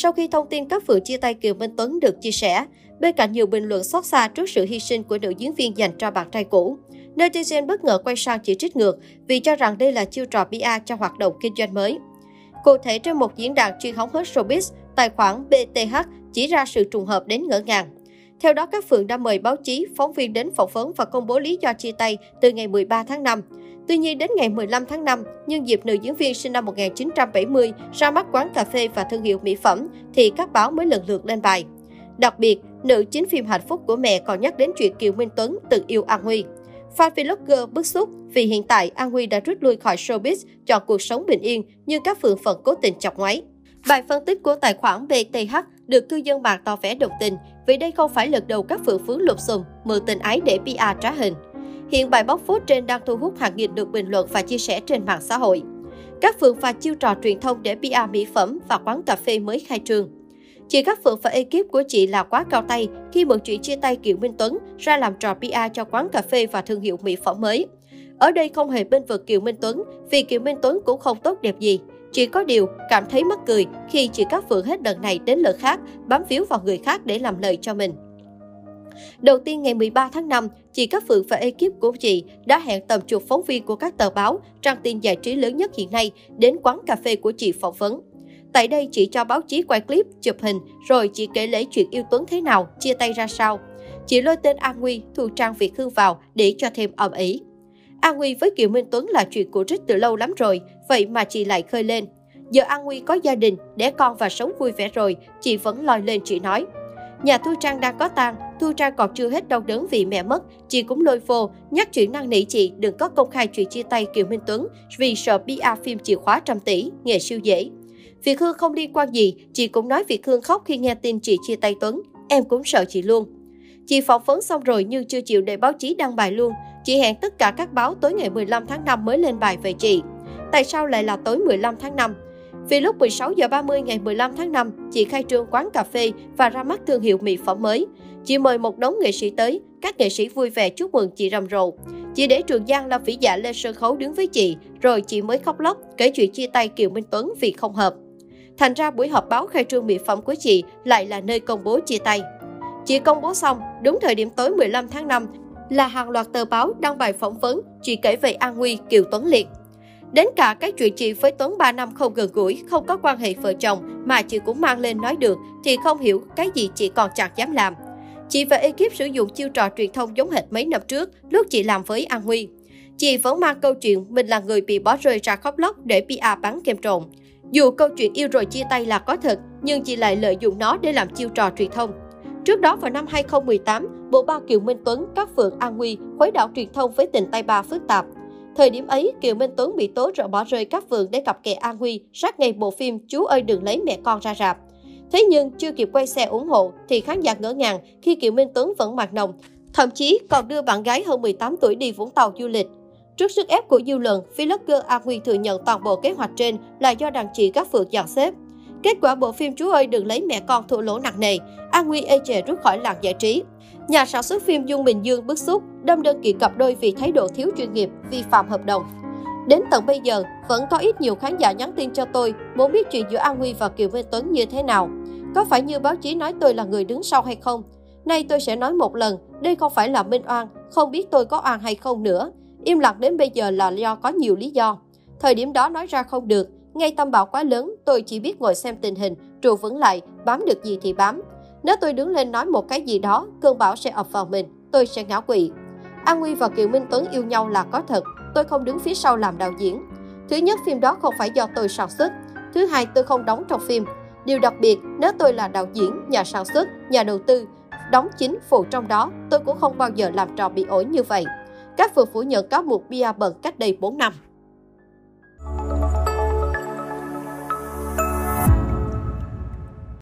Sau khi thông tin các Phượng chia tay Kiều Minh Tuấn được chia sẻ, bên cạnh nhiều bình luận xót xa trước sự hy sinh của nữ diễn viên dành cho bạn trai cũ, netizen bất ngờ quay sang chỉ trích ngược vì cho rằng đây là chiêu trò PR cho hoạt động kinh doanh mới. Cụ thể trên một diễn đàn truyền thống hết showbiz, tài khoản BTH chỉ ra sự trùng hợp đến ngỡ ngàng. Theo đó, các phượng đã mời báo chí, phóng viên đến phỏng vấn và công bố lý do chia tay từ ngày 13 tháng 5. Tuy nhiên, đến ngày 15 tháng 5, nhân dịp nữ diễn viên sinh năm 1970 ra mắt quán cà phê và thương hiệu mỹ phẩm, thì các báo mới lần lượt lên bài. Đặc biệt, nữ chính phim Hạnh phúc của mẹ còn nhắc đến chuyện Kiều Minh Tuấn tự yêu An Huy. Fan vlogger bức xúc vì hiện tại An Huy đã rút lui khỏi showbiz, chọn cuộc sống bình yên, nhưng các phượng phận cố tình chọc ngoáy. Bài phân tích của tài khoản BTH được cư dân mạng tỏ vẻ đồng tình vì đây không phải lần đầu các phượng phướng lục xùm, mượn tình ái để PR trá hình. Hiện bài bóc phốt trên đang thu hút hàng nghìn lượt bình luận và chia sẻ trên mạng xã hội. Các phượng và chiêu trò truyền thông để PR mỹ phẩm và quán cà phê mới khai trương. Chị Cát Phượng và ekip của chị là quá cao tay khi mượn chuyện chia tay Kiều Minh Tuấn ra làm trò PR cho quán cà phê và thương hiệu mỹ phẩm mới. Ở đây không hề bên vực Kiều Minh Tuấn, vì Kiều Minh Tuấn cũng không tốt đẹp gì. Chỉ có điều cảm thấy mắc cười khi chị Cát Phượng hết lần này đến lần khác bám víu vào người khác để làm lợi cho mình. Đầu tiên ngày 13 tháng 5, chị Cát Phượng và ekip của chị đã hẹn tầm chục phóng viên của các tờ báo, trang tin giải trí lớn nhất hiện nay đến quán cà phê của chị phỏng vấn. Tại đây chị cho báo chí quay clip, chụp hình, rồi chị kể lấy chuyện yêu Tuấn thế nào, chia tay ra sao. Chị lôi tên An Nguy, thu trang Việt Hương vào để cho thêm ầm ĩ. An Nguy với Kiều Minh Tuấn là chuyện của Rích từ lâu lắm rồi, vậy mà chị lại khơi lên. Giờ An Nguy có gia đình, đẻ con và sống vui vẻ rồi, chị vẫn lòi lên chị nói. Nhà Thu Trang đang có tang, Thu Trang còn chưa hết đau đớn vì mẹ mất, chị cũng lôi vô, nhắc chuyện năng nỉ chị đừng có công khai chuyện chia tay Kiều Minh Tuấn vì sợ PR phim chìa khóa trăm tỷ, nghề siêu dễ. Việt Hương không liên quan gì, chị cũng nói Việt Hương khóc khi nghe tin chị chia tay Tuấn. Em cũng sợ chị luôn. Chị phỏng vấn xong rồi nhưng chưa chịu để báo chí đăng bài luôn. Chị hẹn tất cả các báo tối ngày 15 tháng 5 mới lên bài về chị. Tại sao lại là tối 15 tháng 5? Vì lúc 16 giờ 30 ngày 15 tháng 5, chị khai trương quán cà phê và ra mắt thương hiệu mỹ phẩm mới. Chị mời một đống nghệ sĩ tới, các nghệ sĩ vui vẻ chúc mừng chị rầm rộ. Chị để Trường Giang là vĩ dạ lên sân khấu đứng với chị, rồi chị mới khóc lóc kể chuyện chia tay Kiều Minh Tuấn vì không hợp. Thành ra buổi họp báo khai trương mỹ phẩm của chị lại là nơi công bố chia tay. Chị công bố xong, đúng thời điểm tối 15 tháng 5 là hàng loạt tờ báo đăng bài phỏng vấn, chị kể về an nguy Kiều Tuấn Liệt. Đến cả cái chuyện chị với Tuấn 3 năm không gần gũi, không có quan hệ vợ chồng mà chị cũng mang lên nói được thì không hiểu cái gì chị còn chẳng dám làm. Chị và ekip sử dụng chiêu trò truyền thông giống hệt mấy năm trước lúc chị làm với An Huy. Chị vẫn mang câu chuyện mình là người bị bỏ rơi ra khóc lóc để PR bán kem trộn. Dù câu chuyện yêu rồi chia tay là có thật, nhưng chị lại lợi dụng nó để làm chiêu trò truyền thông. Trước đó vào năm 2018, bộ ba Kiều Minh Tuấn, các phượng An Nguy khuấy đảo truyền thông với tình tay ba phức tạp. Thời điểm ấy, Kiều Minh Tuấn bị tố rồi bỏ rơi các vườn để cặp kè An Huy sát ngày bộ phim Chú ơi đừng lấy mẹ con ra rạp. Thế nhưng chưa kịp quay xe ủng hộ thì khán giả ngỡ ngàng khi Kiều Minh Tuấn vẫn mặt nồng, thậm chí còn đưa bạn gái hơn 18 tuổi đi Vũng Tàu du lịch. Trước sức ép của dư luận, vlogger A Huy thừa nhận toàn bộ kế hoạch trên là do đàn chị các phượng dàn xếp. Kết quả bộ phim Chú ơi đừng lấy mẹ con thua lỗ nặng nề, An Nguy ê chề rút khỏi làng giải trí. Nhà sản xuất phim Dung Bình Dương bức xúc, đâm đơn kiện cặp đôi vì thái độ thiếu chuyên nghiệp, vi phạm hợp đồng. Đến tận bây giờ, vẫn có ít nhiều khán giả nhắn tin cho tôi muốn biết chuyện giữa An Huy và Kiều Minh Tuấn như thế nào. Có phải như báo chí nói tôi là người đứng sau hay không? Nay tôi sẽ nói một lần, đây không phải là minh oan, không biết tôi có oan hay không nữa. Im lặng đến bây giờ là do có nhiều lý do. Thời điểm đó nói ra không được, ngay tâm bão quá lớn, tôi chỉ biết ngồi xem tình hình, trụ vững lại, bám được gì thì bám. Nếu tôi đứng lên nói một cái gì đó, cơn bão sẽ ập vào mình, tôi sẽ ngã quỵ. An Nguy và Kiều Minh Tuấn yêu nhau là có thật, tôi không đứng phía sau làm đạo diễn. Thứ nhất, phim đó không phải do tôi sản xuất. Thứ hai, tôi không đóng trong phim. Điều đặc biệt, nếu tôi là đạo diễn, nhà sản xuất, nhà đầu tư, đóng chính phụ trong đó, tôi cũng không bao giờ làm trò bị ổi như vậy. Các vừa phủ nhận cáo buộc bia bẩn cách đây 4 năm.